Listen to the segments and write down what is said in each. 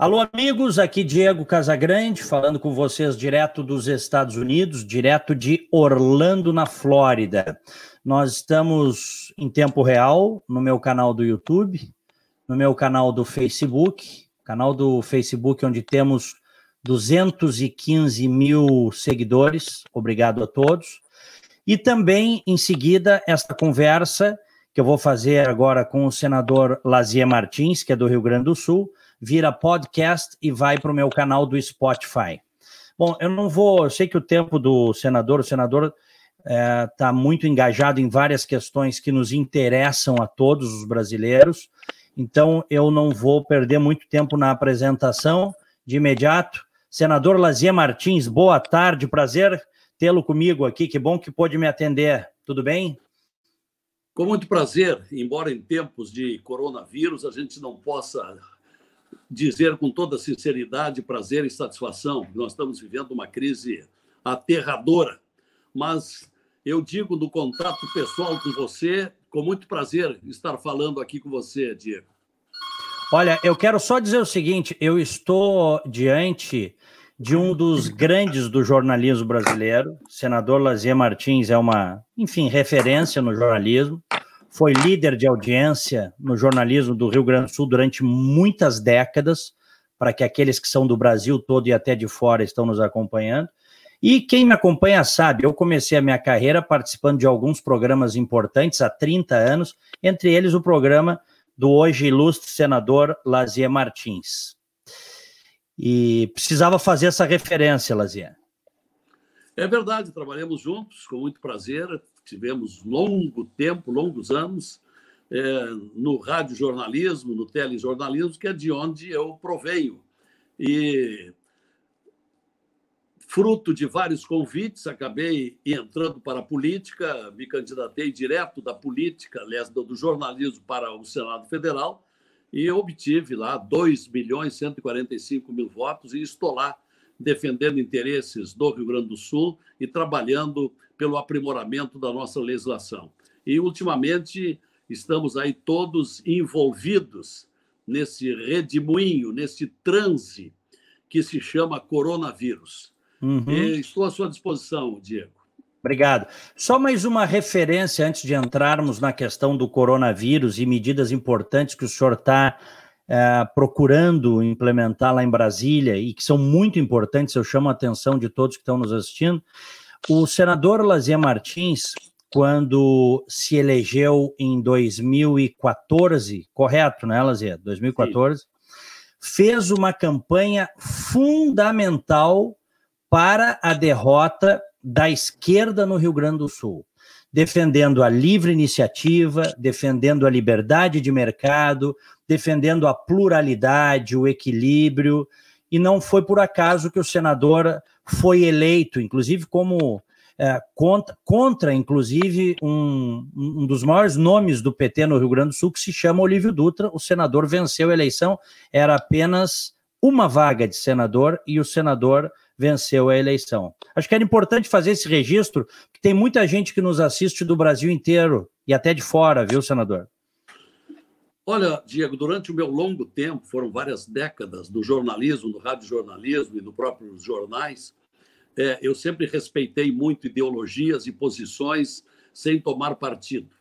Alô, amigos, aqui Diego Casagrande, falando com vocês direto dos Estados Unidos, direto de Orlando, na Flórida. Nós estamos em tempo real no meu canal do YouTube, no meu canal do Facebook, canal do Facebook onde temos 215 mil seguidores, obrigado a todos. E também, em seguida, esta conversa que eu vou fazer agora com o senador Lazier Martins, que é do Rio Grande do Sul, vira podcast e vai para o meu canal do Spotify. Bom, eu não vou. Eu sei que o tempo do senador, o senador está é, tá muito engajado em várias questões que nos interessam a todos os brasileiros, então eu não vou perder muito tempo na apresentação. De imediato, senador Lazier Martins, boa tarde, prazer tê-lo comigo aqui, que bom que pôde me atender. Tudo bem? Com muito prazer, embora em tempos de coronavírus a gente não possa dizer com toda sinceridade, prazer e satisfação nós estamos vivendo uma crise aterradora. Mas eu digo no contato pessoal com você, com muito prazer estar falando aqui com você, Diego. Olha, eu quero só dizer o seguinte: eu estou diante de um dos grandes do jornalismo brasileiro. Senador Lazier Martins é uma, enfim, referência no jornalismo foi líder de audiência no jornalismo do Rio Grande do Sul durante muitas décadas, para que aqueles que são do Brasil todo e até de fora estão nos acompanhando. E quem me acompanha sabe, eu comecei a minha carreira participando de alguns programas importantes há 30 anos, entre eles o programa do hoje ilustre senador Lazier Martins. E precisava fazer essa referência, Lazier. É verdade, trabalhamos juntos com muito prazer tivemos longo tempo, longos anos, é, no radiojornalismo, no telejornalismo, que é de onde eu provenho. E, fruto de vários convites, acabei entrando para a política, me candidatei direto da política, aliás, do jornalismo para o Senado Federal, e obtive lá 2 milhões 145 mil votos, e estou lá defendendo interesses do Rio Grande do Sul e trabalhando pelo aprimoramento da nossa legislação. E, ultimamente, estamos aí todos envolvidos nesse redemoinho, nesse transe que se chama coronavírus. Uhum. estou à sua disposição, Diego. Obrigado. Só mais uma referência antes de entrarmos na questão do coronavírus e medidas importantes que o senhor está é, procurando implementar lá em Brasília e que são muito importantes, eu chamo a atenção de todos que estão nos assistindo. O senador Lazier Martins, quando se elegeu em 2014, correto, né, Lazier? 2014, Sim. fez uma campanha fundamental para a derrota da esquerda no Rio Grande do Sul defendendo a livre iniciativa, defendendo a liberdade de mercado, defendendo a pluralidade, o equilíbrio, e não foi por acaso que o senador foi eleito, inclusive como é, contra, contra, inclusive, um, um dos maiores nomes do PT no Rio Grande do Sul, que se chama Olívio Dutra. O senador venceu a eleição, era apenas uma vaga de senador e o senador venceu a eleição. Acho que era importante fazer esse registro, porque tem muita gente que nos assiste do Brasil inteiro e até de fora, viu, senador? Olha, Diego, durante o meu longo tempo, foram várias décadas do jornalismo, do radiojornalismo e do próprios jornais, é, eu sempre respeitei muito ideologias e posições sem tomar partido.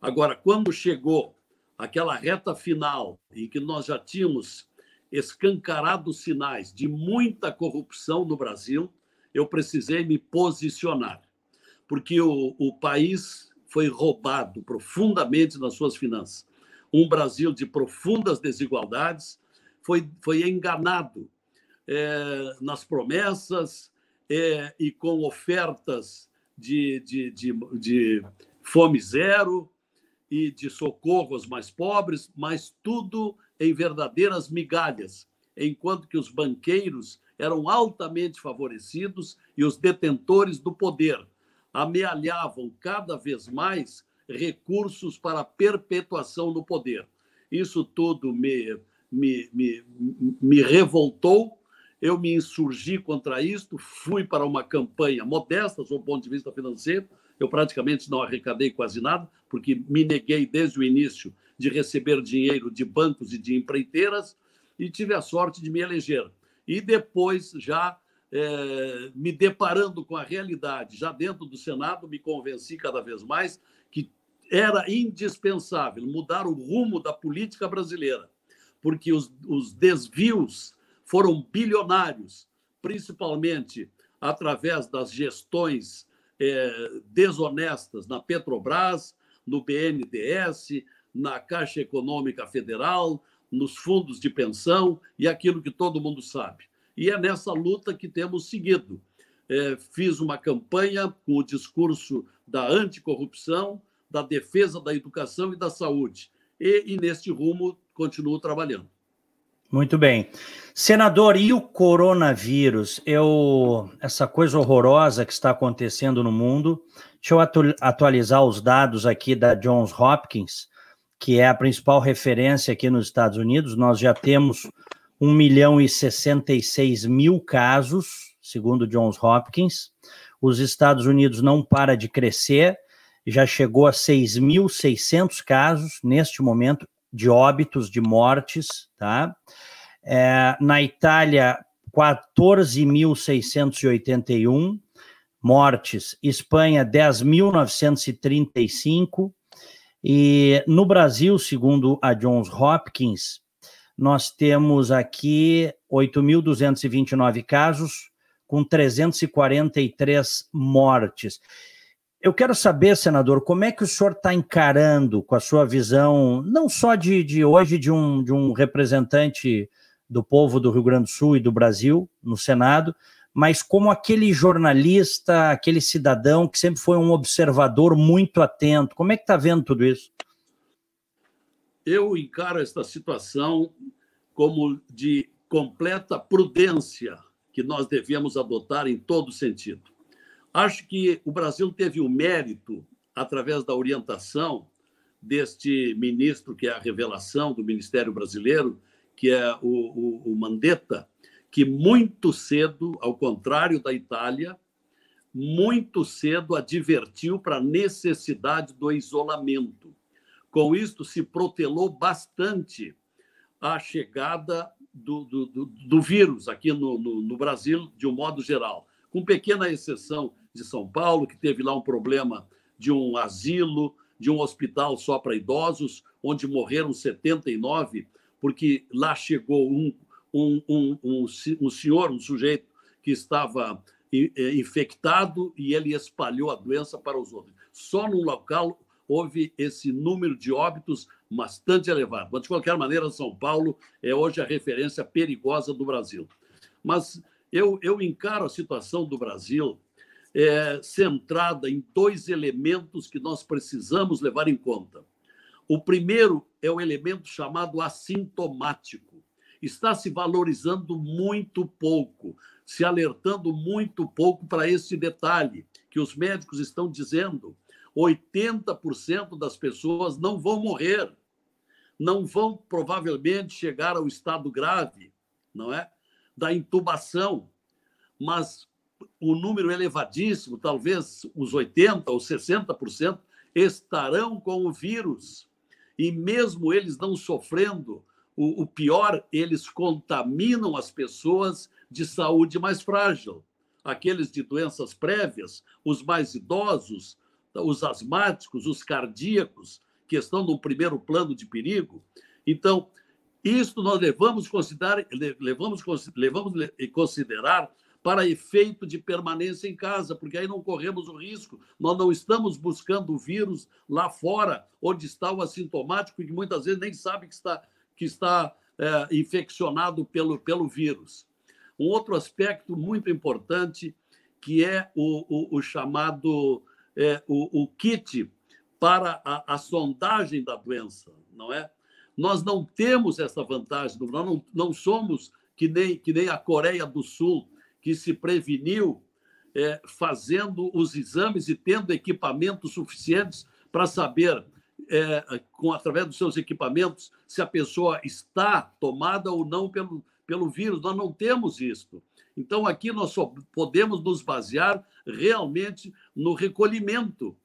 Agora, quando chegou aquela reta final em que nós já tínhamos escancarados sinais de muita corrupção no Brasil, eu precisei me posicionar, porque o, o país foi roubado profundamente nas suas finanças. Um Brasil de profundas desigualdades foi, foi enganado é, nas promessas é, e com ofertas de, de, de, de fome zero e de socorro aos mais pobres, mas tudo em verdadeiras migalhas, enquanto que os banqueiros eram altamente favorecidos e os detentores do poder amealhavam cada vez mais recursos para a perpetuação do poder. Isso tudo me, me, me, me revoltou, eu me insurgi contra isto, fui para uma campanha modesta, do ponto de vista financeiro, eu praticamente não arrecadei quase nada, porque me neguei desde o início de receber dinheiro de bancos e de empreiteiras, e tive a sorte de me eleger. E depois, já é, me deparando com a realidade, já dentro do Senado, me convenci cada vez mais que era indispensável mudar o rumo da política brasileira, porque os, os desvios foram bilionários, principalmente através das gestões é, desonestas na Petrobras, no BNDES, na Caixa Econômica Federal, nos fundos de pensão e aquilo que todo mundo sabe. E é nessa luta que temos seguido. É, fiz uma campanha com o discurso da anticorrupção, da defesa da educação e da saúde. E, e neste rumo continuo trabalhando. Muito bem. Senador, e o coronavírus? Eu, essa coisa horrorosa que está acontecendo no mundo. Deixa eu atualizar os dados aqui da Johns Hopkins, que é a principal referência aqui nos Estados Unidos. Nós já temos 1 milhão e 66 mil casos, segundo Johns Hopkins. Os Estados Unidos não para de crescer, já chegou a 6.600 casos neste momento de óbitos, de mortes, tá? É, na Itália, 14.681 mortes, Espanha, 10.935, e no Brasil, segundo a Johns Hopkins, nós temos aqui 8.229 casos, com 343 mortes. Eu quero saber, senador, como é que o senhor está encarando com a sua visão, não só de, de hoje, de um, de um representante do povo do Rio Grande do Sul e do Brasil no Senado, mas como aquele jornalista, aquele cidadão que sempre foi um observador muito atento. Como é que está vendo tudo isso? Eu encaro esta situação como de completa prudência que nós devemos adotar em todo sentido. Acho que o Brasil teve o mérito, através da orientação deste ministro, que é a revelação do Ministério Brasileiro, que é o, o, o Mandetta, que muito cedo, ao contrário da Itália, muito cedo advertiu para a necessidade do isolamento. Com isto, se protelou bastante a chegada do, do, do, do vírus aqui no, no, no Brasil, de um modo geral, com pequena exceção de São Paulo, que teve lá um problema de um asilo, de um hospital só para idosos, onde morreram 79, porque lá chegou um, um, um, um, um senhor, um sujeito que estava é, infectado e ele espalhou a doença para os outros. Só num local houve esse número de óbitos bastante elevado. Mas, de qualquer maneira, São Paulo é hoje a referência perigosa do Brasil. Mas eu, eu encaro a situação do Brasil é, centrada em dois elementos que nós precisamos levar em conta. O primeiro é o elemento chamado assintomático. Está se valorizando muito pouco, se alertando muito pouco para esse detalhe, que os médicos estão dizendo: 80% das pessoas não vão morrer, não vão provavelmente chegar ao estado grave, não é? Da intubação, mas o número elevadíssimo, talvez os 80% ou 60%, estarão com o vírus. E mesmo eles não sofrendo, o, o pior, eles contaminam as pessoas de saúde mais frágil. Aqueles de doenças prévias, os mais idosos, os asmáticos, os cardíacos, que estão no primeiro plano de perigo. Então, isso nós levamos considerar, levamos, levamos considerar para efeito de permanência em casa, porque aí não corremos o risco. Nós não estamos buscando o vírus lá fora, onde está o assintomático, que muitas vezes nem sabe que está, que está é, infeccionado pelo, pelo vírus. Um outro aspecto muito importante, que é o, o, o chamado é, o, o, kit para a, a, sondagem da doença, não é? Nós não temos essa vantagem, nós não, não somos que nem, que nem a Coreia do Sul, que se preveniu é, fazendo os exames e tendo equipamentos suficientes para saber, é, com, através dos seus equipamentos, se a pessoa está tomada ou não pelo, pelo vírus. Nós não temos isso. Então, aqui nós só podemos nos basear realmente no recolhimento.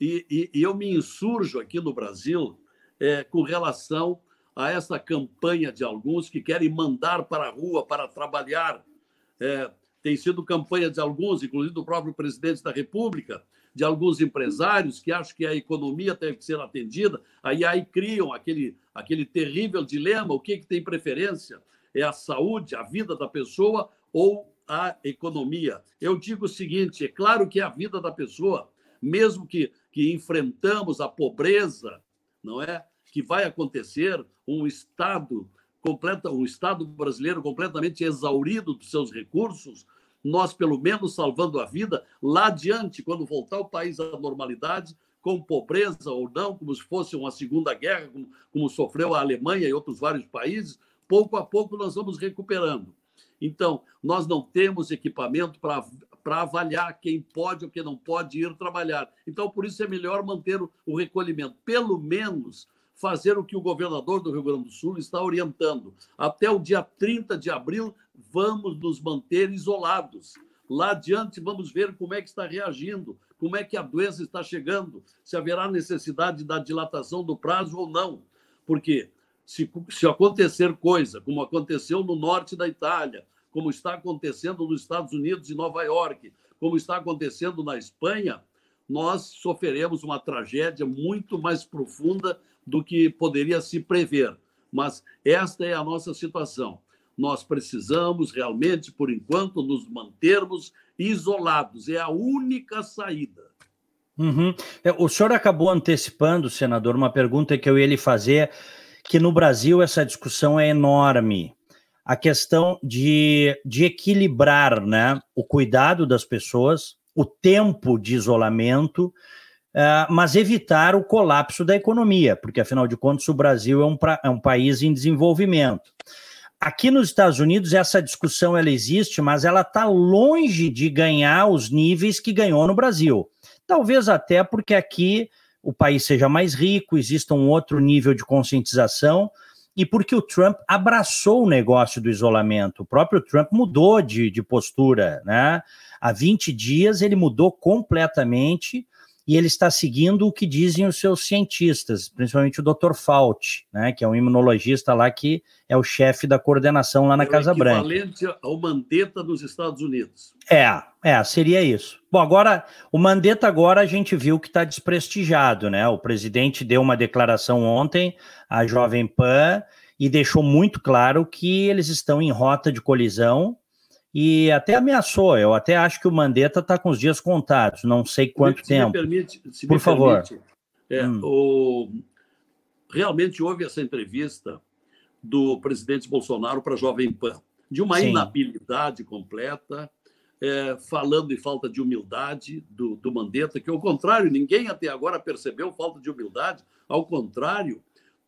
E, e, e eu me insurjo aqui no Brasil é, com relação a essa campanha de alguns que querem mandar para a rua para trabalhar. É, tem sido campanha de alguns, inclusive do próprio presidente da República, de alguns empresários que acham que a economia que ser atendida, aí, aí criam aquele, aquele terrível dilema: o que, que tem preferência? É a saúde, a vida da pessoa ou a economia? Eu digo o seguinte: é claro que é a vida da pessoa, mesmo que, que enfrentamos a pobreza, não é? Que vai acontecer um Estado completa, um Estado brasileiro completamente exaurido dos seus recursos, nós, pelo menos, salvando a vida, lá adiante, quando voltar o país à normalidade, com pobreza ou não, como se fosse uma segunda guerra, como, como sofreu a Alemanha e outros vários países, pouco a pouco nós vamos recuperando. Então, nós não temos equipamento para avaliar quem pode ou quem não pode ir trabalhar. Então, por isso é melhor manter o, o recolhimento. Pelo menos fazer o que o governador do Rio Grande do Sul está orientando. Até o dia 30 de abril, vamos nos manter isolados. Lá adiante, vamos ver como é que está reagindo, como é que a doença está chegando, se haverá necessidade da dilatação do prazo ou não. Porque se, se acontecer coisa, como aconteceu no norte da Itália, como está acontecendo nos Estados Unidos e Nova York, como está acontecendo na Espanha, nós sofreremos uma tragédia muito mais profunda do que poderia se prever. Mas esta é a nossa situação. Nós precisamos realmente, por enquanto, nos mantermos isolados. É a única saída. Uhum. É, o senhor acabou antecipando, senador, uma pergunta que eu ia lhe fazer, que no Brasil essa discussão é enorme. A questão de, de equilibrar né, o cuidado das pessoas, o tempo de isolamento Uh, mas evitar o colapso da economia, porque afinal de contas o Brasil é um, pra, é um país em desenvolvimento. Aqui nos Estados Unidos essa discussão ela existe, mas ela está longe de ganhar os níveis que ganhou no Brasil. Talvez até porque aqui o país seja mais rico, exista um outro nível de conscientização e porque o Trump abraçou o negócio do isolamento. O próprio Trump mudou de, de postura, né? Há 20 dias ele mudou completamente e ele está seguindo o que dizem os seus cientistas, principalmente o Dr. Fauci, né, que é um imunologista lá que é o chefe da coordenação lá na é Casa Branca. equivalente ao Mandetta dos Estados Unidos. É, é, seria isso. Bom, agora, o Mandetta agora a gente viu que está desprestigiado, né? O presidente deu uma declaração ontem à Jovem Pan e deixou muito claro que eles estão em rota de colisão e até ameaçou. Eu até acho que o Mandetta está com os dias contados, não sei quanto se tempo. Me permite, se Por favor. Permite, é, hum. o... Realmente houve essa entrevista do presidente Bolsonaro para a Jovem Pan, de uma Sim. inabilidade completa, é, falando em falta de humildade do, do Mandetta, que ao contrário, ninguém até agora percebeu falta de humildade, ao contrário,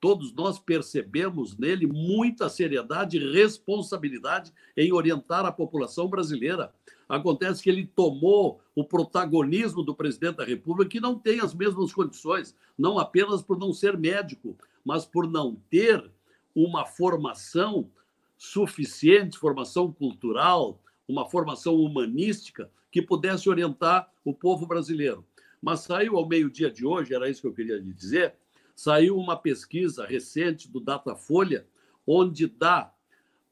todos nós percebemos nele muita seriedade e responsabilidade em orientar a população brasileira. Acontece que ele tomou o protagonismo do presidente da República, que não tem as mesmas condições, não apenas por não ser médico, mas por não ter uma formação suficiente, formação cultural, uma formação humanística que pudesse orientar o povo brasileiro. Mas saiu ao meio-dia de hoje, era isso que eu queria lhe dizer, Saiu uma pesquisa recente do Datafolha, onde dá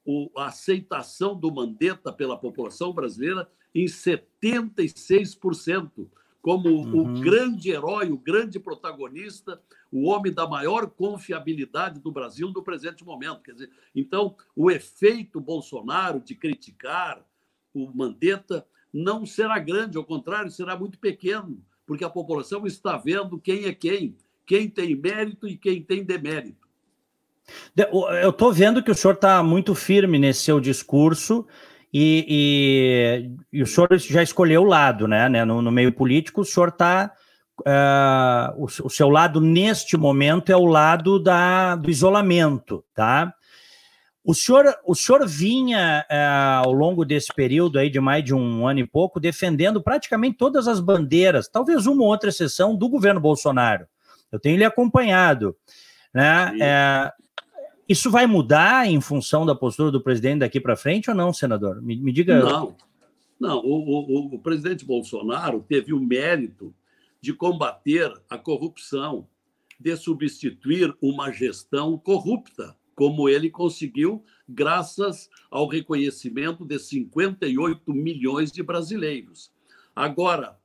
o, a aceitação do Mandetta pela população brasileira em 76%, como uhum. o grande herói, o grande protagonista, o homem da maior confiabilidade do Brasil no presente momento. Quer dizer, então, o efeito Bolsonaro de criticar o Mandetta não será grande, ao contrário, será muito pequeno, porque a população está vendo quem é quem quem tem mérito e quem tem demérito. Eu estou vendo que o senhor está muito firme nesse seu discurso e, e, e, o senhor já escolheu o lado, né? né? No, no meio político, o senhor está. Uh, é, o, o, seu lado neste momento é o lado da, do isolamento, tá? O senhor, o senhor vinha uh, ao longo desse período aí de mais de um ano e pouco defendendo praticamente todas as bandeiras, talvez uma ou outra exceção do governo Bolsonaro. Eu tenho lhe acompanhado. Né? É, isso vai mudar em função da postura do presidente daqui para frente ou não, senador? Me, me diga. Não, não. O, o, o, presidente Bolsonaro teve o mérito de combater a corrupção, de substituir uma gestão corrupta, como ele conseguiu graças ao reconhecimento de 58 milhões de brasileiros. Agora,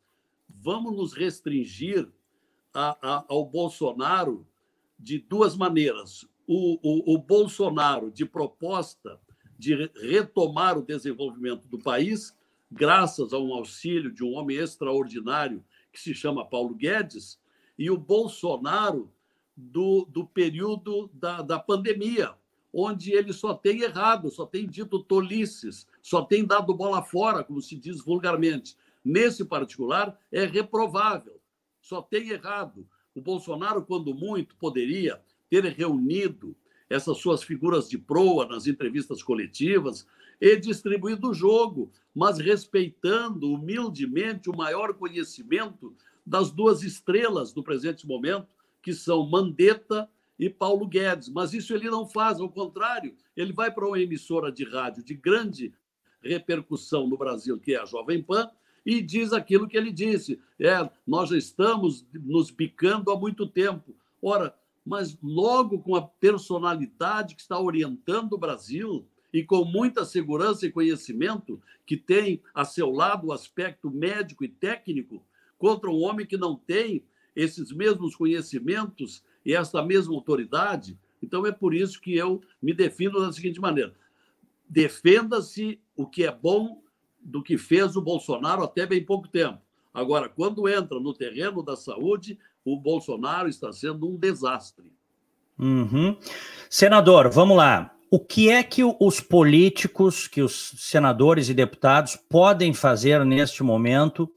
vamos nos restringir a, a, ao Bolsonaro de duas maneiras. O, o, o Bolsonaro, de proposta de retomar o desenvolvimento do país, graças a um auxílio de um homem extraordinário que se chama Paulo Guedes, e o Bolsonaro do, do período da, da pandemia, onde ele só tem errado, só tem dito tolices, só tem dado bola fora, como se diz vulgarmente. Nesse particular, é reprovável, só tem errado. O Bolsonaro, quando muito, poderia ter reunido essas suas figuras de proa nas entrevistas coletivas e distribuído o jogo, mas respeitando humildemente o maior conhecimento das duas estrelas do presente momento, que são Mandetta e Paulo Guedes. Mas isso ele não faz, ao contrário, ele vai para uma emissora de rádio de grande repercussão no Brasil, que é a Jovem Pan, e diz aquilo que ele disse: é, nós já estamos nos bicando há muito tempo. Ora, mas logo com a personalidade que está orientando o Brasil e com muita segurança e conhecimento, que tem a seu lado o aspecto médico e técnico, contra um homem que não tem esses mesmos conhecimentos e essa mesma autoridade. Então é por isso que eu me defino da seguinte maneira: defenda-se o que é bom do que fez o Bolsonaro até bem pouco tempo. Agora, quando entra no terreno da saúde, o Bolsonaro está sendo um desastre. Uhum. Senador, vamos lá. O que é que os políticos, que os senadores e deputados podem fazer neste momento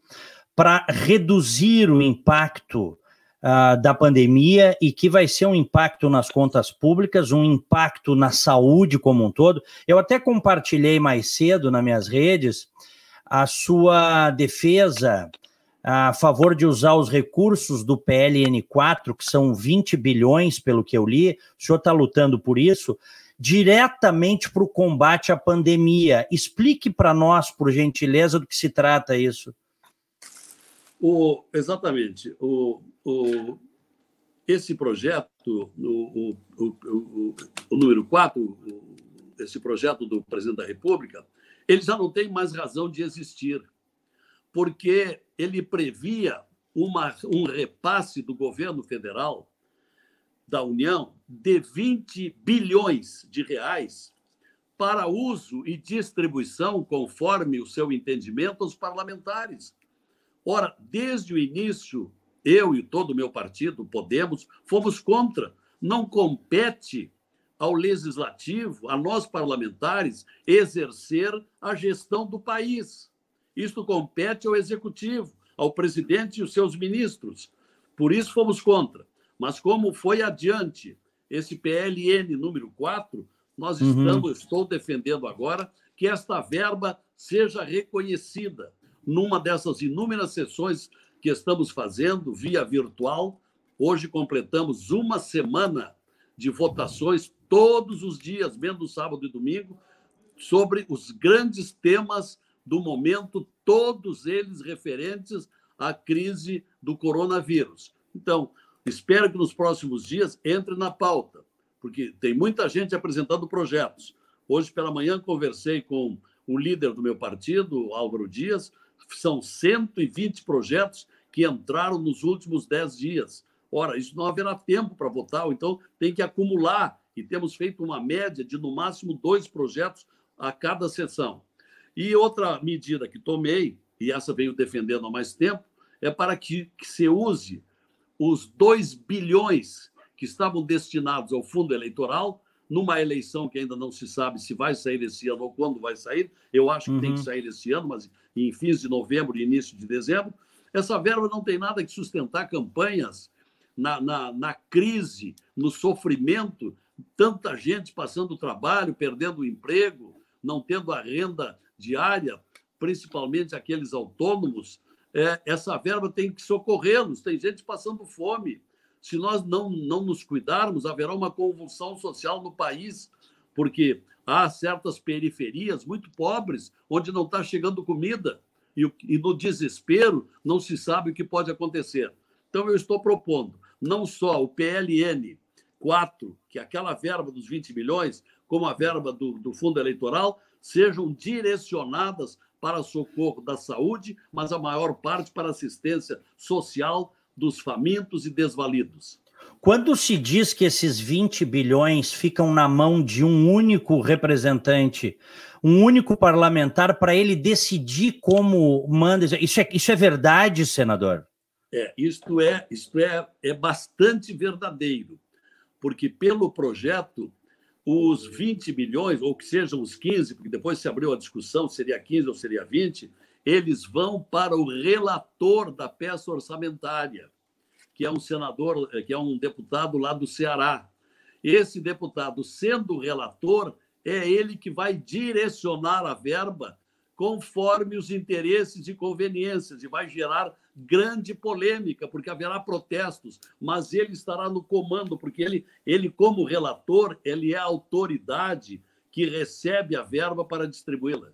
para reduzir o impacto uh, da pandemia e que vai ser um impacto nas contas públicas, um impacto na saúde como um todo? Eu até compartilhei mais cedo nas minhas redes a sua defesa a favor de usar os recursos do PLN4, que são 20 bilhões, pelo que eu li, o senhor está lutando por isso, diretamente para o combate à pandemia. Explique para nós, por gentileza, do que se trata isso. O, exatamente. O, o, esse projeto, o, o, o número 4, esse projeto do presidente da República, ele já não tem mais razão de existir, porque ele previa uma, um repasse do governo federal da União de 20 bilhões de reais para uso e distribuição, conforme o seu entendimento, aos parlamentares. Ora, desde o início, eu e todo o meu partido, Podemos, fomos contra. Não compete ao legislativo, a nós parlamentares, exercer a gestão do país. Isto compete ao executivo, ao presidente e os seus ministros. Por isso fomos contra. Mas como foi adiante esse PLN número 4, nós uhum. estamos, estou defendendo agora que esta verba seja reconhecida numa dessas inúmeras sessões que estamos fazendo via virtual. Hoje completamos uma semana de votações todos os dias, menos sábado e domingo, sobre os grandes temas do momento, todos eles referentes à crise do coronavírus. Então, espero que nos próximos dias entre na pauta, porque tem muita gente apresentando projetos. Hoje pela manhã conversei com o líder do meu partido, Álvaro Dias, são 120 projetos que entraram nos últimos 10 dias. Ora, isso não haverá tempo para votar, então tem que acumular. E temos feito uma média de, no máximo, dois projetos a cada sessão. E outra medida que tomei, e essa venho defendendo há mais tempo, é para que, que se use os 2 bilhões que estavam destinados ao fundo eleitoral numa eleição que ainda não se sabe se vai sair esse ano ou quando vai sair. Eu acho que uhum. tem que uhum. sair esse ano, mas em fins de novembro e início de dezembro. Essa verba não tem nada que sustentar campanhas na, na, na crise, no sofrimento, tanta gente passando trabalho, perdendo o emprego, não tendo a renda diária, principalmente aqueles autônomos, é, essa verba tem que socorrê-los. Tem gente passando fome. Se nós não, não nos cuidarmos, haverá uma convulsão social no país, porque há certas periferias muito pobres onde não está chegando comida e, e no desespero não se sabe o que pode acontecer. Então, eu estou propondo não só o PLN 4, que é aquela verba dos 20 milhões, como a verba do, do fundo eleitoral, sejam direcionadas para socorro da saúde, mas a maior parte para assistência social dos famintos e desvalidos. Quando se diz que esses 20 bilhões ficam na mão de um único representante, um único parlamentar, para ele decidir como manda. Isso é, isso é verdade, senador? É, isto é, isto é, é bastante verdadeiro, porque pelo projeto, os 20 bilhões, ou que sejam os 15, porque depois se abriu a discussão seria 15 ou seria 20, eles vão para o relator da peça orçamentária que é um senador, que é um deputado lá do Ceará. Esse deputado, sendo relator, é ele que vai direcionar a verba conforme os interesses e conveniências e vai gerar grande polêmica, porque haverá protestos, mas ele estará no comando, porque ele, ele como relator, ele é a autoridade que recebe a verba para distribuí-la.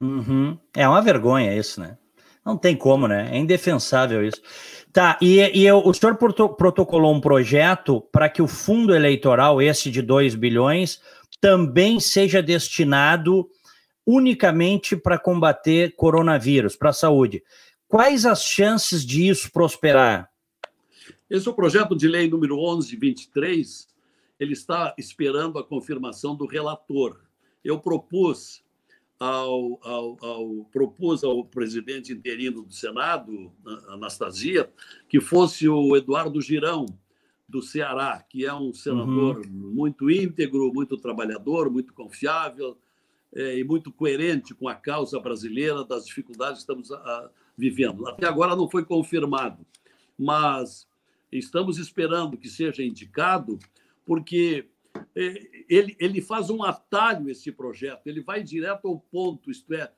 Uhum. É uma vergonha isso, né? Não tem como, né? É indefensável isso. Tá, e, e eu, o senhor protocolou um projeto para que o fundo eleitoral, esse de 2 bilhões, também seja destinado unicamente para combater coronavírus, para a saúde. Quais as chances de isso prosperar? Esse é o projeto de lei número 1123, ele está esperando a confirmação do relator. Eu propus ao, ao, ao, propus ao presidente interino do Senado, Anastasia, que fosse o Eduardo Girão, do Ceará, que é um senador uhum. muito íntegro, muito trabalhador, muito confiável é, e muito coerente com a causa brasileira das dificuldades que estamos a, a, vivendo. Até agora não foi confirmado, mas estamos esperando que seja indicado, porque ele, ele faz um atalho esse projeto, ele vai direto ao ponto, isto é,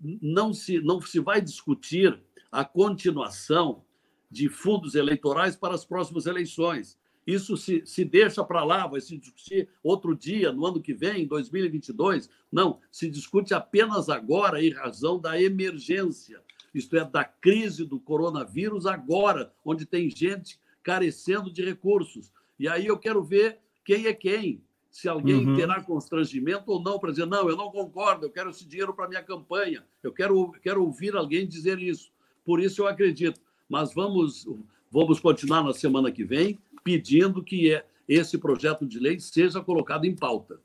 não se, não se vai discutir a continuação de fundos eleitorais para as próximas eleições. Isso se, se deixa para lá, vai se discutir outro dia, no ano que vem, 2022. Não, se discute apenas agora, em razão da emergência, isto é, da crise do coronavírus agora, onde tem gente carecendo de recursos. E aí eu quero ver quem é quem, se alguém uhum. terá constrangimento ou não para dizer, não, eu não concordo, eu quero esse dinheiro para minha campanha, eu quero, quero ouvir alguém dizer isso. Por isso eu acredito. Mas vamos, vamos continuar na semana que vem pedindo que é, esse projeto de lei seja colocado em pauta.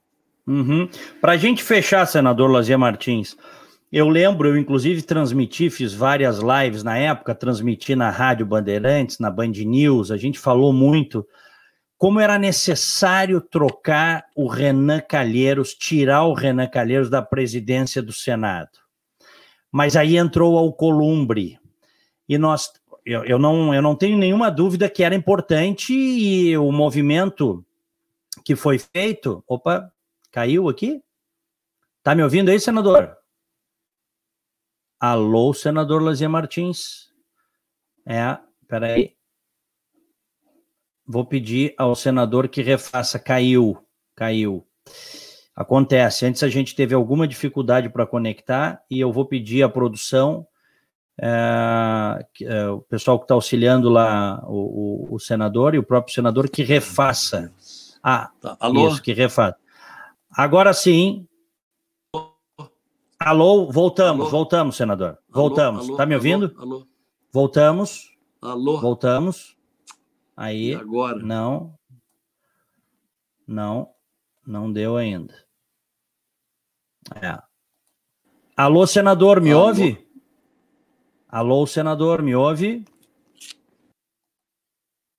Uhum. Para a gente fechar, senador Lazier Martins, eu lembro, eu inclusive transmiti, fiz várias lives na época, transmiti na Rádio Bandeirantes, na Band News, a gente falou muito como era necessário trocar o Renan Calheiros, tirar o Renan Calheiros da presidência do Senado. Mas aí entrou o Alcolumbre. E nós, eu, eu, não, eu não tenho nenhuma dúvida que era importante e o movimento que foi feito. Opa, caiu aqui? Tá me ouvindo aí, senador? Alô, senador Lazier Martins? É, peraí. Vou pedir ao senador que refaça. Caiu, caiu. Acontece. Antes a gente teve alguma dificuldade para conectar e eu vou pedir à produção, é, é, o pessoal que está auxiliando lá, o, o, o, senador e o próprio senador, que refaça. Ah, tá. Alô? isso, que refaça. Agora sim. Alô, voltamos, alô? voltamos, senador. Voltamos. Está me ouvindo? Alô, Voltamos. Alô? Voltamos. Aí. Agora? Não. Não. Não deu ainda. É. Alô, senador, me Alô. ouve? Alô, senador, me ouve?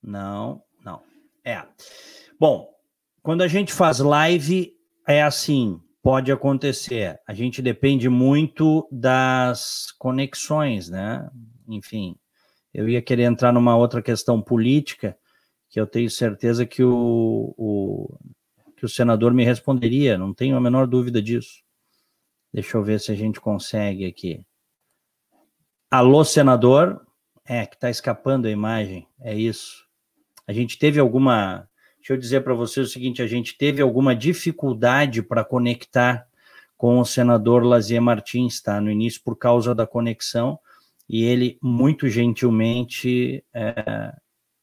Não, não. É. Bom, quando a gente faz live, é assim, pode acontecer. A gente depende muito das conexões, né? Enfim, eu ia querer entrar numa outra questão política, que eu tenho certeza que o, o, que o senador me responderia, não tenho a menor dúvida disso. Deixa eu ver se a gente consegue aqui. Alô, senador? É, que está escapando a imagem, é isso. A gente teve alguma. Deixa eu dizer para vocês o seguinte: a gente teve alguma dificuldade para conectar com o senador Lazier Martins, tá? No início, por causa da conexão, e ele muito gentilmente é,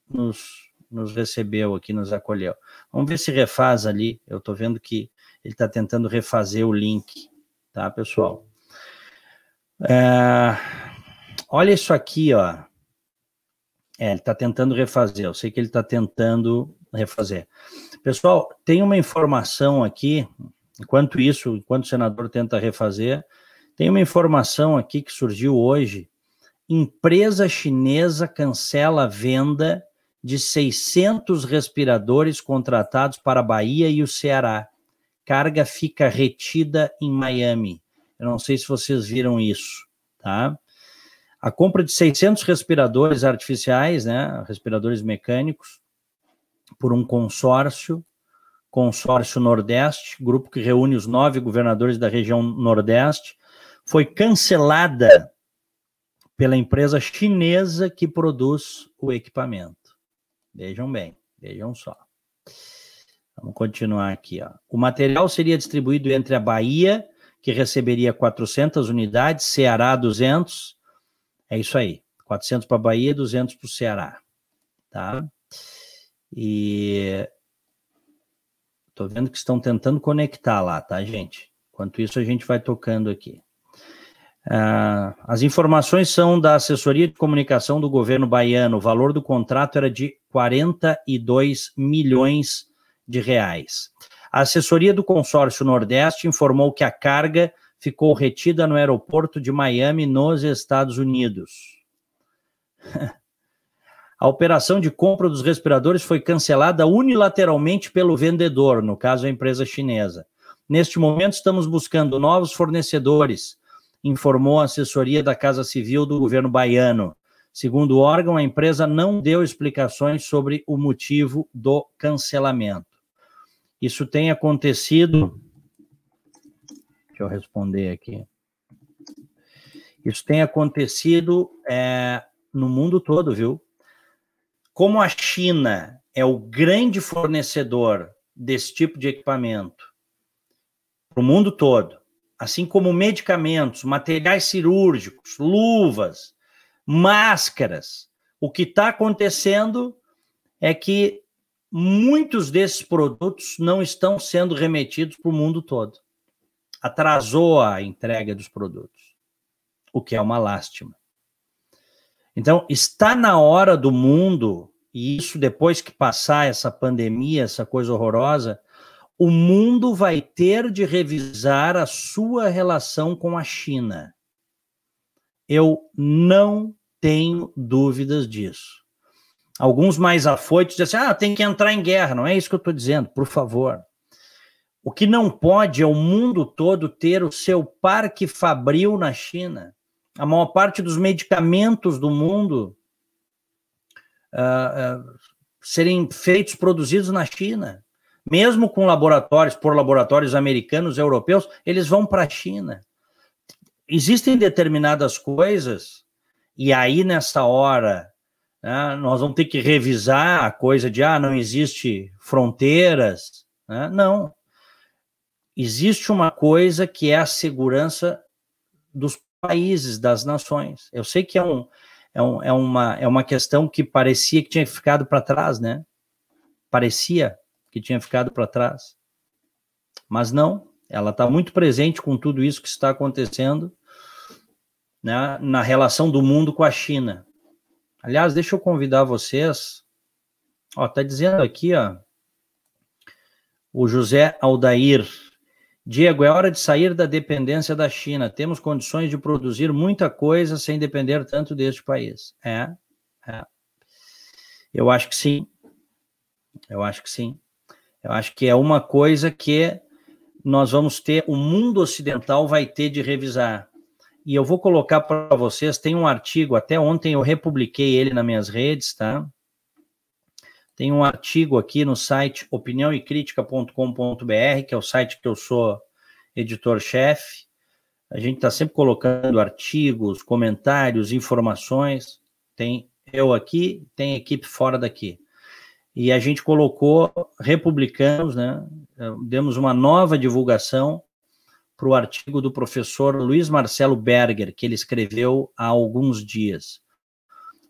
nos, nos recebeu aqui, nos acolheu. Vamos ver se refaz ali. Eu estou vendo que ele está tentando refazer o link, tá, pessoal? É, olha isso aqui, ó. É, ele está tentando refazer. Eu sei que ele está tentando refazer. Pessoal, tem uma informação aqui. Enquanto isso, enquanto o senador tenta refazer, tem uma informação aqui que surgiu hoje. Empresa chinesa cancela a venda de 600 respiradores contratados para a Bahia e o Ceará. Carga fica retida em Miami. Eu não sei se vocês viram isso, tá? A compra de 600 respiradores artificiais, né, respiradores mecânicos, por um consórcio, Consórcio Nordeste, grupo que reúne os nove governadores da região Nordeste, foi cancelada pela empresa chinesa que produz o equipamento. Vejam bem, vejam só. Vamos continuar aqui. Ó. O material seria distribuído entre a Bahia, que receberia 400 unidades, Ceará 200. É isso aí. 400 para a Bahia, 200 para o Ceará. Tá? E estou vendo que estão tentando conectar lá, tá, gente? Enquanto isso, a gente vai tocando aqui. Uh, as informações são da assessoria de comunicação do governo baiano. O valor do contrato era de 42 milhões de reais. A assessoria do consórcio Nordeste informou que a carga ficou retida no aeroporto de Miami, nos Estados Unidos. a operação de compra dos respiradores foi cancelada unilateralmente pelo vendedor, no caso a empresa chinesa. Neste momento, estamos buscando novos fornecedores informou a assessoria da Casa Civil do governo baiano. Segundo o órgão, a empresa não deu explicações sobre o motivo do cancelamento. Isso tem acontecido. Deixa eu responder aqui. Isso tem acontecido é, no mundo todo, viu? Como a China é o grande fornecedor desse tipo de equipamento para o mundo todo, assim como medicamentos, materiais cirúrgicos, luvas, máscaras. O que está acontecendo é que muitos desses produtos não estão sendo remetidos para o mundo todo. Atrasou a entrega dos produtos, o que é uma lástima. Então, está na hora do mundo, e isso depois que passar essa pandemia, essa coisa horrorosa, o mundo vai ter de revisar a sua relação com a China. Eu não tenho dúvidas disso. Alguns mais afoitos dizem assim, ah, tem que entrar em guerra. Não é isso que eu estou dizendo, por favor. O que não pode é o mundo todo ter o seu parque fabril na China. A maior parte dos medicamentos do mundo uh, uh, serem feitos, produzidos na China mesmo com laboratórios, por laboratórios americanos, europeus, eles vão para a China. Existem determinadas coisas, e aí nessa hora né, nós vamos ter que revisar a coisa de ah, não existe fronteiras. Né? Não. Existe uma coisa que é a segurança dos países, das nações. Eu sei que é, um, é, um, é, uma, é uma questão que parecia que tinha ficado para trás, né? Parecia, que tinha ficado para trás. Mas não, ela está muito presente com tudo isso que está acontecendo né, na relação do mundo com a China. Aliás, deixa eu convidar vocês. Ó, tá dizendo aqui, ó, o José Aldair. Diego, é hora de sair da dependência da China. Temos condições de produzir muita coisa sem depender tanto deste país. É, é. Eu acho que sim. Eu acho que sim. Eu acho que é uma coisa que nós vamos ter, o mundo ocidental vai ter de revisar. E eu vou colocar para vocês, tem um artigo, até ontem eu republiquei ele nas minhas redes, tá? Tem um artigo aqui no site opiniãoecritica.com.br, que é o site que eu sou editor-chefe. A gente está sempre colocando artigos, comentários, informações. Tem eu aqui, tem equipe fora daqui e a gente colocou republicanos, né? Demos uma nova divulgação para o artigo do professor Luiz Marcelo Berger, que ele escreveu há alguns dias.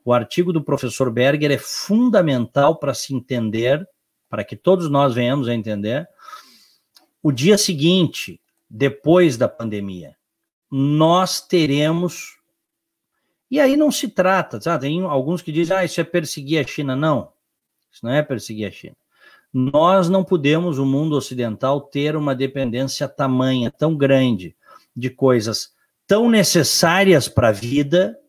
o artigo do professor Berger é fundamental para se entender, para que todos nós venhamos a entender, o dia seguinte, depois da pandemia. Nós teremos. E aí não se trata, sabe? Tem alguns que dizem, ah, isso é perseguir a China. Não, isso não é perseguir a China. Nós não podemos, o mundo ocidental, ter uma dependência tamanha, tão grande, de coisas tão necessárias para a vida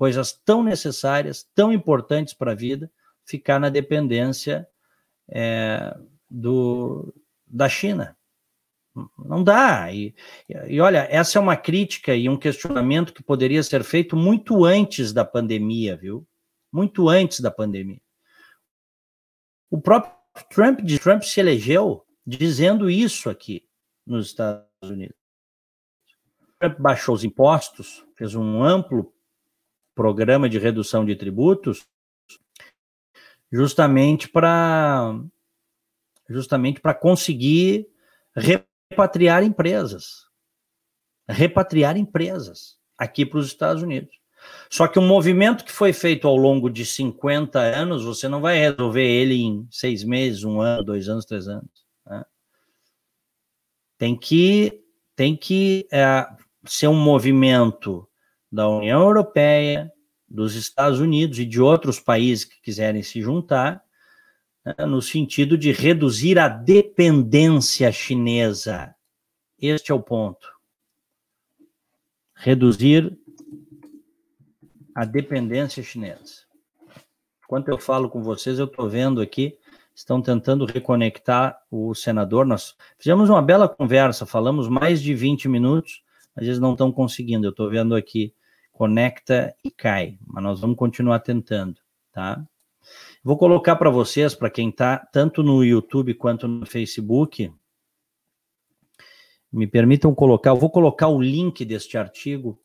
coisas tão necessárias, tão importantes para a vida, ficar na dependência é, do, da China. Não dá. E, e olha, essa é uma crítica e um questionamento que poderia ser feito muito antes da pandemia, viu? Muito antes da pandemia. O próprio Trump, Trump se elegeu dizendo isso aqui nos Estados Unidos. Trump baixou os impostos, fez um amplo programa de redução de tributos, justamente para justamente para conseguir repatriar empresas, repatriar empresas aqui para os Estados Unidos. Só que um movimento que foi feito ao longo de 50 anos, você não vai resolver ele em seis meses, um ano, dois anos, três anos. Né? Tem que, tem que é, ser um movimento da União Europeia, dos Estados Unidos e de outros países que quiserem se juntar, né, no sentido de reduzir a dependência chinesa. Este é o ponto. Reduzir a dependência chinesa. Enquanto eu falo com vocês, eu estou vendo aqui, estão tentando reconectar o senador. Nós fizemos uma bela conversa, falamos mais de 20 minutos, mas eles não estão conseguindo. Eu estou vendo aqui conecta e cai, mas nós vamos continuar tentando, tá? Vou colocar para vocês, para quem está tanto no YouTube quanto no Facebook, me permitam colocar, eu vou colocar o link deste artigo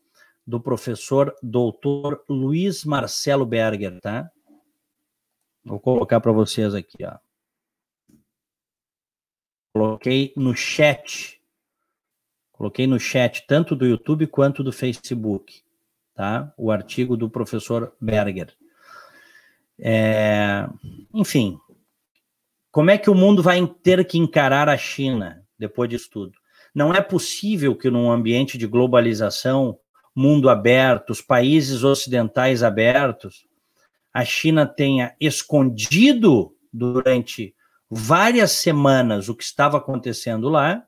do professor doutor Luiz Marcelo Berger, tá? Vou colocar para vocês aqui, ó. Coloquei no chat. Coloquei no chat tanto do YouTube quanto do Facebook tá? O artigo do professor Berger. É, enfim, como é que o mundo vai ter que encarar a China depois disso tudo? Não é possível que num ambiente de globalização, mundo aberto, os países ocidentais abertos, a China tenha escondido durante várias semanas o que estava acontecendo lá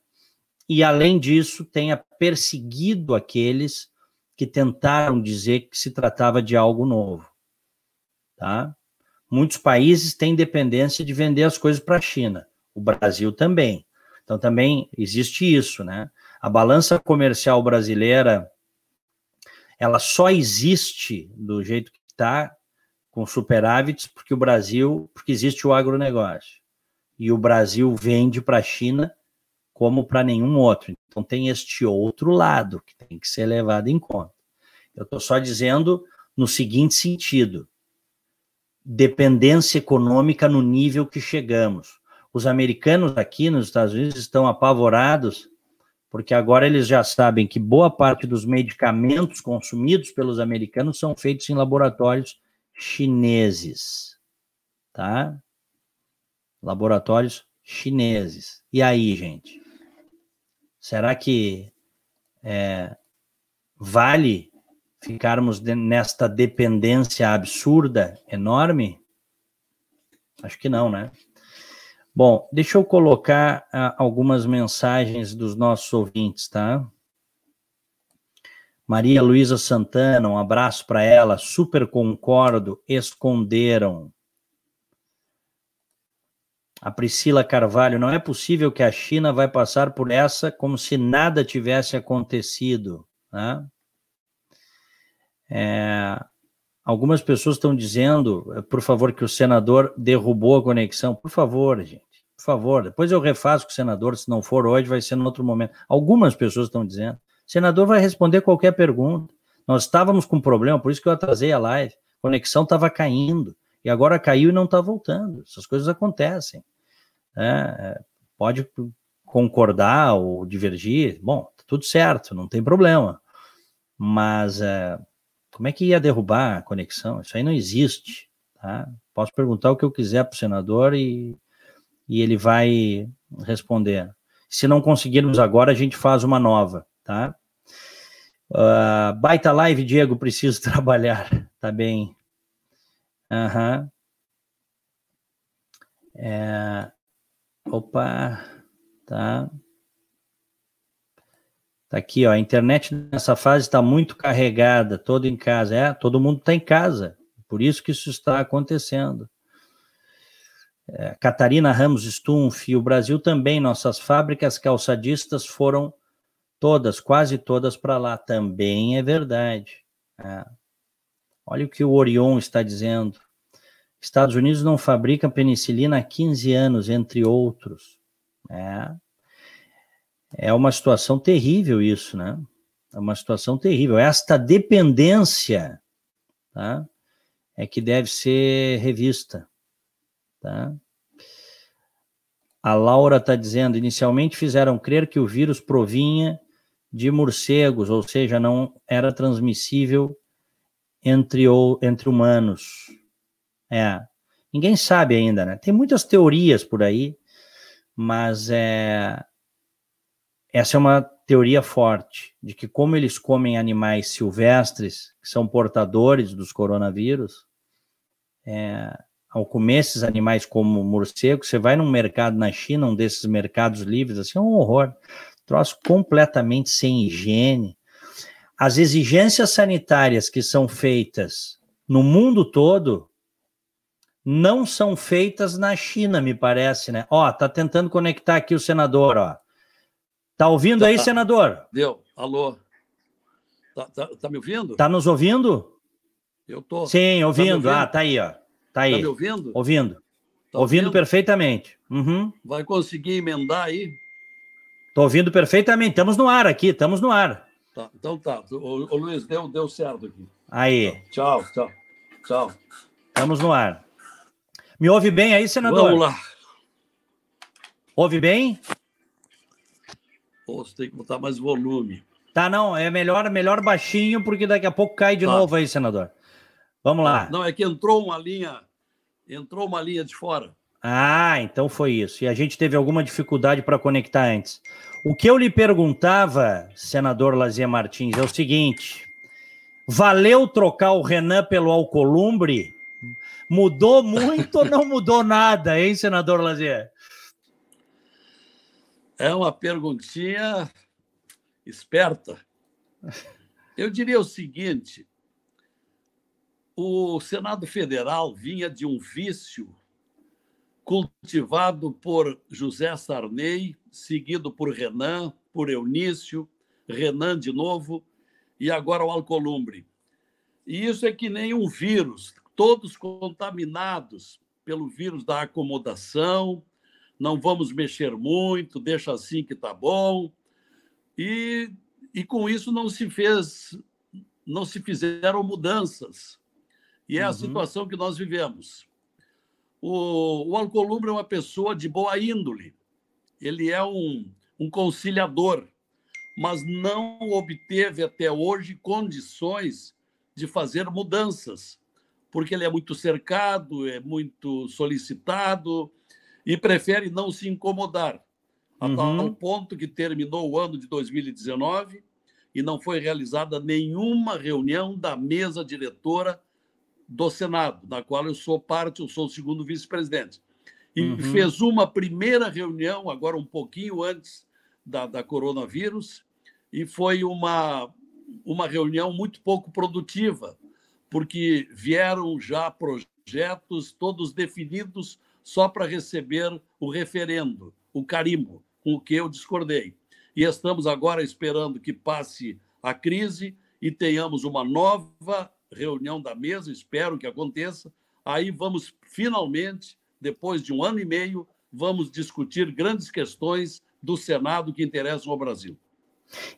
e, além disso, tenha perseguido aqueles que tentaram dizer que se tratava de algo novo. Tá? Muitos países têm dependência de vender as coisas para a China, o Brasil também. Então também existe isso, né? A balança comercial brasileira ela só existe do jeito que está, com superávites, porque o Brasil, porque existe o agronegócio. E o Brasil vende para a China como para nenhum outro. Então tem este outro lado que tem que ser levado em conta. Eu estou só dizendo no seguinte sentido: dependência econômica no nível que chegamos. Os americanos aqui nos Estados Unidos estão apavorados porque agora eles já sabem que boa parte dos medicamentos consumidos pelos americanos são feitos em laboratórios chineses, tá? Laboratórios chineses. E aí, gente? Será que é, vale ficarmos nesta dependência absurda, enorme? Acho que não, né? Bom, deixa eu colocar uh, algumas mensagens dos nossos ouvintes, tá? Maria Luísa Santana, um abraço para ela. Super concordo, esconderam. A Priscila Carvalho, não é possível que a China vai passar por essa como se nada tivesse acontecido. Né? É, algumas pessoas estão dizendo, por favor, que o senador derrubou a conexão. Por favor, gente, por favor. Depois eu refaço com o senador, se não for hoje, vai ser em outro momento. Algumas pessoas estão dizendo. O senador vai responder qualquer pergunta. Nós estávamos com problema, por isso que eu atrasei a live. A conexão estava caindo e agora caiu e não está voltando. Essas coisas acontecem. É, pode concordar ou divergir, bom, tá tudo certo, não tem problema. Mas é, como é que ia derrubar a conexão? Isso aí não existe. Tá? Posso perguntar o que eu quiser para o senador e, e ele vai responder. Se não conseguirmos agora, a gente faz uma nova, tá? Uh, baita live, Diego, preciso trabalhar. Tá bem. Aham. Uhum. É... Opa, tá. Tá aqui, ó. A internet nessa fase está muito carregada, todo em casa. É, todo mundo está em casa. Por isso que isso está acontecendo. É, Catarina Ramos Stumpf, o Brasil também, nossas fábricas calçadistas foram todas, quase todas para lá. Também é verdade. É. Olha o que o Orion está dizendo. Estados Unidos não fabrica penicilina há 15 anos, entre outros. É, é uma situação terrível isso, né? É uma situação terrível. Esta dependência tá? é que deve ser revista. Tá? A Laura está dizendo: inicialmente fizeram crer que o vírus provinha de morcegos, ou seja, não era transmissível entre, ou, entre humanos. É. Ninguém sabe ainda, né? Tem muitas teorias por aí, mas é, essa é uma teoria forte de que como eles comem animais silvestres que são portadores dos coronavírus, é, ao comer esses animais como morcego, você vai num mercado na China, um desses mercados livres, assim, é um horror, troço completamente sem higiene. As exigências sanitárias que são feitas no mundo todo não são feitas na China, me parece, né? Ó, tá tentando conectar aqui o senador, ó. Tá ouvindo tá, aí, senador? Deu. Alô. Tá, tá, tá, me ouvindo? Tá nos ouvindo? Eu tô. Sim, ouvindo. Tá ouvindo? Ah, tá aí, ó. Tá aí. Tá me ouvindo? Ouvindo. Tá ouvindo, ouvindo perfeitamente. Uhum. Vai conseguir emendar aí? Tô ouvindo perfeitamente. Estamos no ar aqui, estamos no ar. Tá, então tá. O, o Luiz, deu, deu certo aqui. Aí. Tchau, tchau. Tchau. Estamos no ar. Me ouve bem aí, senador? Vamos lá. Ouve bem? Pô, você tem que botar mais volume. Tá, não, é melhor, melhor baixinho, porque daqui a pouco cai de tá. novo aí, senador. Vamos lá. Não, é que entrou uma linha, entrou uma linha de fora. Ah, então foi isso. E a gente teve alguma dificuldade para conectar antes. O que eu lhe perguntava, senador Lazier Martins, é o seguinte: valeu trocar o Renan pelo Alcolumbre? Mudou muito ou não mudou nada, hein, senador Lazier? É uma perguntinha esperta. Eu diria o seguinte: o Senado Federal vinha de um vício cultivado por José Sarney, seguido por Renan, por Eunício, Renan de novo e agora o Alcolumbre. E isso é que nem um vírus todos contaminados pelo vírus da acomodação, não vamos mexer muito, deixa assim que está bom. E, e com isso não se fez, não se fizeram mudanças. E é uhum. a situação que nós vivemos. O, o Alcolumbre é uma pessoa de boa índole, ele é um, um conciliador, mas não obteve até hoje condições de fazer mudanças porque ele é muito cercado, é muito solicitado e prefere não se incomodar. A uhum. tal ponto que terminou o ano de 2019 e não foi realizada nenhuma reunião da mesa diretora do Senado, da qual eu sou parte, eu sou o segundo vice-presidente. E uhum. fez uma primeira reunião, agora um pouquinho antes da, da coronavírus, e foi uma, uma reunião muito pouco produtiva, porque vieram já projetos todos definidos só para receber o referendo, o carimbo, com o que eu discordei. E estamos agora esperando que passe a crise e tenhamos uma nova reunião da mesa, espero que aconteça. Aí vamos finalmente, depois de um ano e meio, vamos discutir grandes questões do Senado que interessam ao Brasil.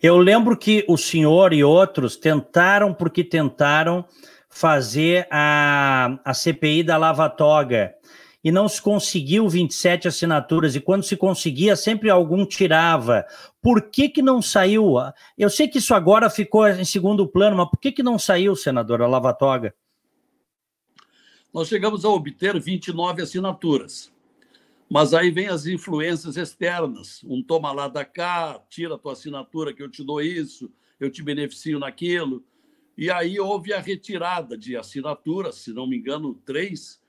Eu lembro que o senhor e outros tentaram, porque tentaram, fazer a, a CPI da Lava Toga. E não se conseguiu 27 assinaturas, e quando se conseguia, sempre algum tirava. Por que, que não saiu? Eu sei que isso agora ficou em segundo plano, mas por que, que não saiu, senadora Lavatoga? Nós chegamos a obter 29 assinaturas. Mas aí vem as influências externas. Um toma lá da cá, tira a tua assinatura que eu te dou isso, eu te beneficio naquilo. E aí houve a retirada de assinaturas, se não me engano, três,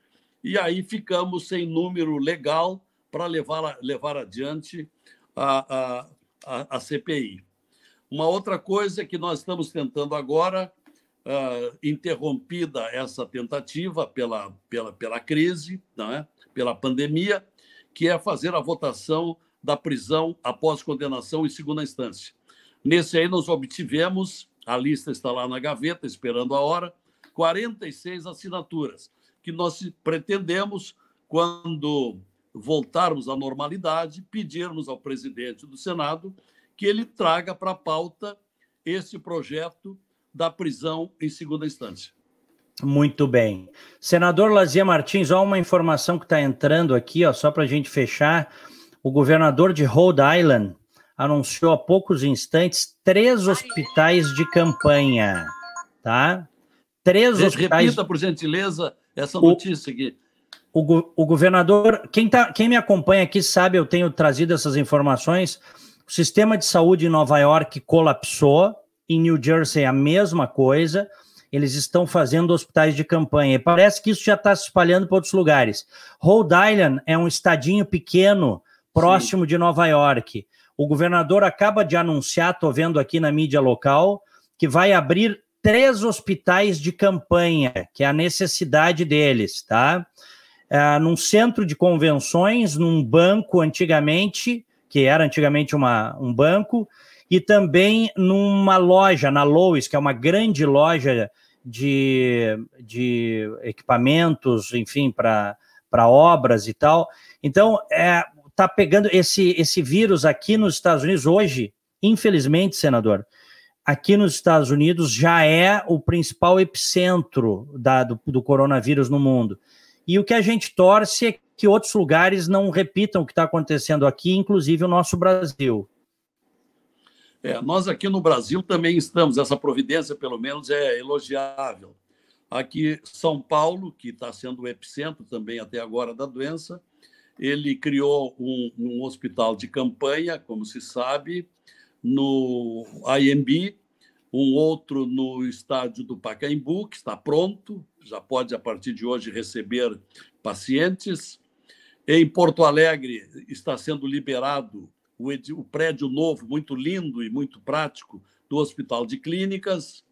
e aí ficamos sem número legal para levar, levar adiante a, a, a, a, CPI. Uma outra coisa que nós estamos tentando agora, uh, interrompida essa tentativa pela, pela, pela crise, é? pela pandemia, que é fazer a votação da prisão após condenação em segunda instância. Nesse aí, nós obtivemos, a lista está lá na gaveta, esperando a hora, 46 assinaturas que nós pretendemos, quando voltarmos à normalidade, pedirmos ao presidente do Senado que ele traga para a pauta esse projeto da prisão em segunda instância. Muito bem. Senador Lazia Martins, ó, uma informação que está entrando aqui, ó, só para a gente fechar. O governador de Rhode Island anunciou há poucos instantes três hospitais de campanha, tá? Três hospitais. Repita, por gentileza, essa notícia aqui. O, o governador, quem, tá, quem me acompanha aqui sabe, eu tenho trazido essas informações. O sistema de saúde em Nova York colapsou, em New Jersey a mesma coisa. Eles estão fazendo hospitais de campanha. E parece que isso já está se espalhando para outros lugares. Rhode Island é um estadinho pequeno, próximo Sim. de Nova York. O governador acaba de anunciar, estou vendo aqui na mídia local, que vai abrir três hospitais de campanha, que é a necessidade deles, tá? É, num centro de convenções, num banco antigamente, que era antigamente uma, um banco, e também numa loja, na Lois, que é uma grande loja de, de equipamentos, enfim, para obras e tal. Então, é, tá pegando esse, esse vírus aqui nos Estados Unidos hoje, infelizmente, senador, aqui nos Estados Unidos já é o principal epicentro da, do, do, coronavírus no mundo. E o que a gente torce é que outros lugares não repitam o que está acontecendo aqui, inclusive o nosso Brasil. É, nós aqui no Brasil também estamos, essa providência, pelo menos, é elogiável. Aqui, São Paulo, que está sendo o epicentro também até agora da doença, ele criou um, um hospital de campanha, como se sabe, no IMB, um outro no estádio do Pacaembu, que está pronto, já pode, a partir de hoje, receber pacientes. Em Porto Alegre, está sendo liberado o, o prédio novo, muito lindo e muito prático, do Hospital de Clínicas.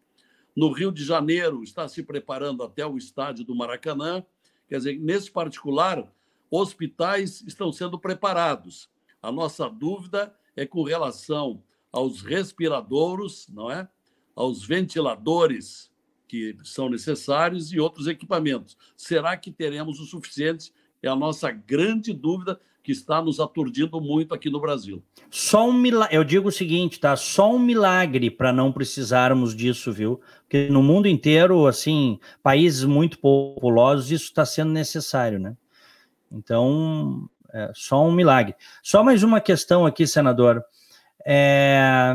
No Rio de Janeiro, está se preparando até o estádio do Maracanã. Quer dizer, nesse particular, hospitais estão sendo preparados. A nossa dúvida é com relação aos respiradouros, não é? Aos ventiladores que são necessários e outros equipamentos. Será que teremos o suficiente? É a nossa grande dúvida que está nos aturdindo muito aqui no Brasil. Só um milagre, eu digo o seguinte, tá? Só um milagre para não precisarmos disso, viu? Porque no mundo inteiro, assim, países muito populosos, isso está sendo necessário, né? Então, é só um milagre. Só mais uma questão aqui, senador é,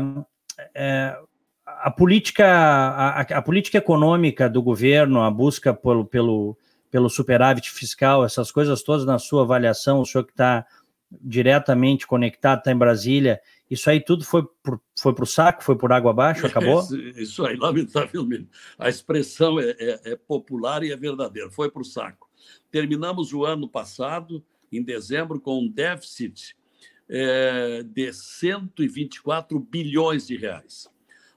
é, a política a, a, política econômica do governo, a busca pelo, pelo, pelo superávit fiscal, essas coisas todas na sua avaliação, o senhor que está diretamente conectado, está em Brasília, isso aí tudo foi para foi o saco, foi por água abaixo, acabou? Isso aí, lamentavelmente. A expressão é, é, é popular e é verdadeira, foi para o saco. Terminamos o ano passado, em dezembro, com um déficit é, de 124 bilhões de reais.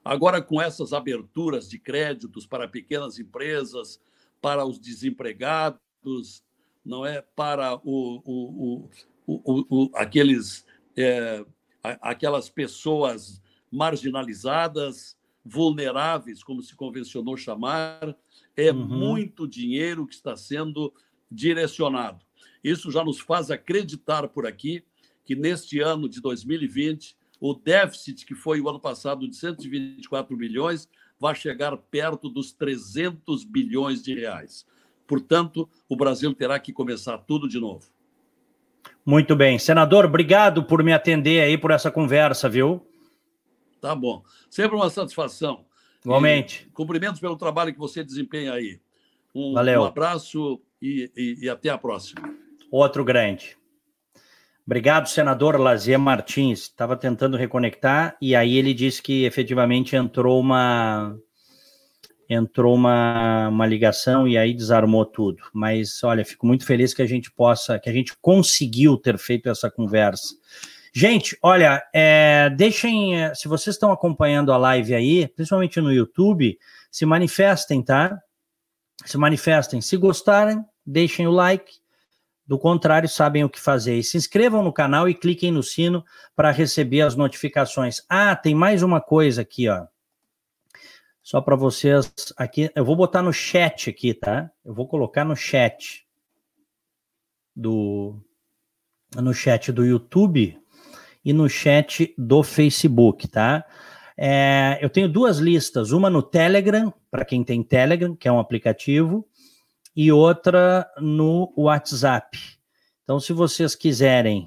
Agora, com essas aberturas de créditos para pequenas empresas, para os desempregados, não é para o, o, o, aqueles, é, aquelas pessoas marginalizadas, vulneráveis, como se convencionou chamar, é uhum. muito dinheiro que está sendo direcionado. Isso já nos faz acreditar por aqui que neste ano de 2020, o déficit, que foi o ano passado de 124 bilhões, vai chegar perto dos 300 bilhões de reais. Portanto, o Brasil terá que começar tudo de novo. Muito bem. Senador, obrigado por me atender aí por essa conversa, viu? Tá bom. Sempre uma satisfação. Igualmente. E cumprimentos pelo trabalho que você desempenha aí. Um, Valeu. um abraço e, e, e até a próxima. Outro grande. Obrigado, senador Lazier Martins. Estava tentando reconectar e aí ele disse que efetivamente entrou uma entrou uma, uma ligação e aí desarmou tudo. Mas olha, fico muito feliz que a gente possa, que a gente conseguiu ter feito essa conversa. Gente, olha, é, deixem, se vocês estão acompanhando a live aí, principalmente no YouTube, se manifestem, tá? Se manifestem. Se gostarem, deixem o like. Do contrário, sabem o que fazer. E se inscrevam no canal e cliquem no sino para receber as notificações. Ah, tem mais uma coisa aqui, ó. Só para vocês aqui, eu vou botar no chat aqui, tá? Eu vou colocar no chat do no chat do YouTube e no chat do Facebook, tá? É, eu tenho duas listas, uma no Telegram, para quem tem Telegram, que é um aplicativo, e outra no WhatsApp. Então, se vocês quiserem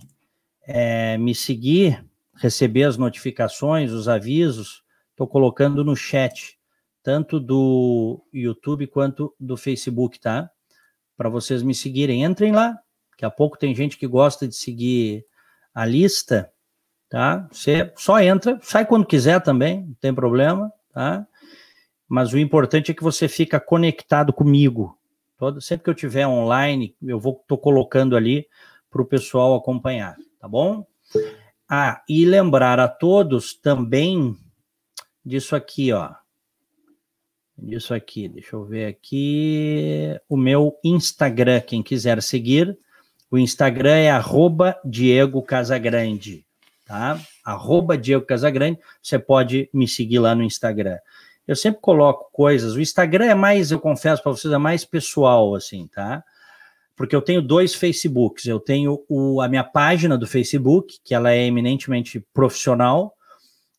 é, me seguir, receber as notificações, os avisos, estou colocando no chat, tanto do YouTube quanto do Facebook, tá? Para vocês me seguirem. Entrem lá. Daqui a pouco tem gente que gosta de seguir a lista, tá? Você só entra, sai quando quiser também, não tem problema, tá? Mas o importante é que você fica conectado comigo, Todo, sempre que eu tiver online, eu vou tô colocando ali para o pessoal acompanhar, tá bom? Ah, e lembrar a todos também disso aqui, ó. Disso aqui, deixa eu ver aqui. O meu Instagram, quem quiser seguir, o Instagram é arroba Diego Casagrande, tá? Arroba Diego Casagrande, você pode me seguir lá no Instagram eu sempre coloco coisas. O Instagram é mais, eu confesso para vocês, é mais pessoal, assim, tá? Porque eu tenho dois Facebooks. Eu tenho o, a minha página do Facebook, que ela é eminentemente profissional.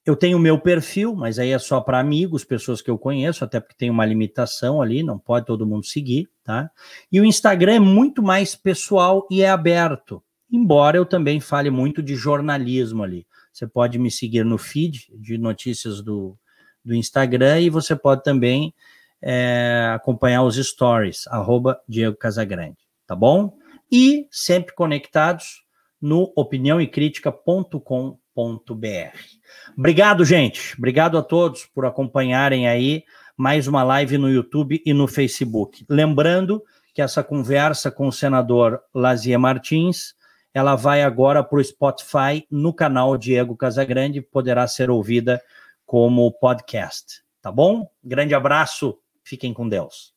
Eu tenho o meu perfil, mas aí é só para amigos, pessoas que eu conheço, até porque tem uma limitação ali, não pode todo mundo seguir, tá? E o Instagram é muito mais pessoal e é aberto. Embora eu também fale muito de jornalismo ali. Você pode me seguir no feed de notícias do, do Instagram e você pode também é, acompanhar os stories, arroba Diego Casagrande, tá bom? E sempre conectados no opiniãoecritica.com.br. Obrigado, gente. Obrigado a todos por acompanharem aí mais uma live no YouTube e no Facebook. Lembrando que essa conversa com o senador Lazier Martins, ela vai agora para o Spotify no canal Diego Casagrande, poderá ser ouvida como podcast. Tá bom? Grande abraço, fiquem com Deus.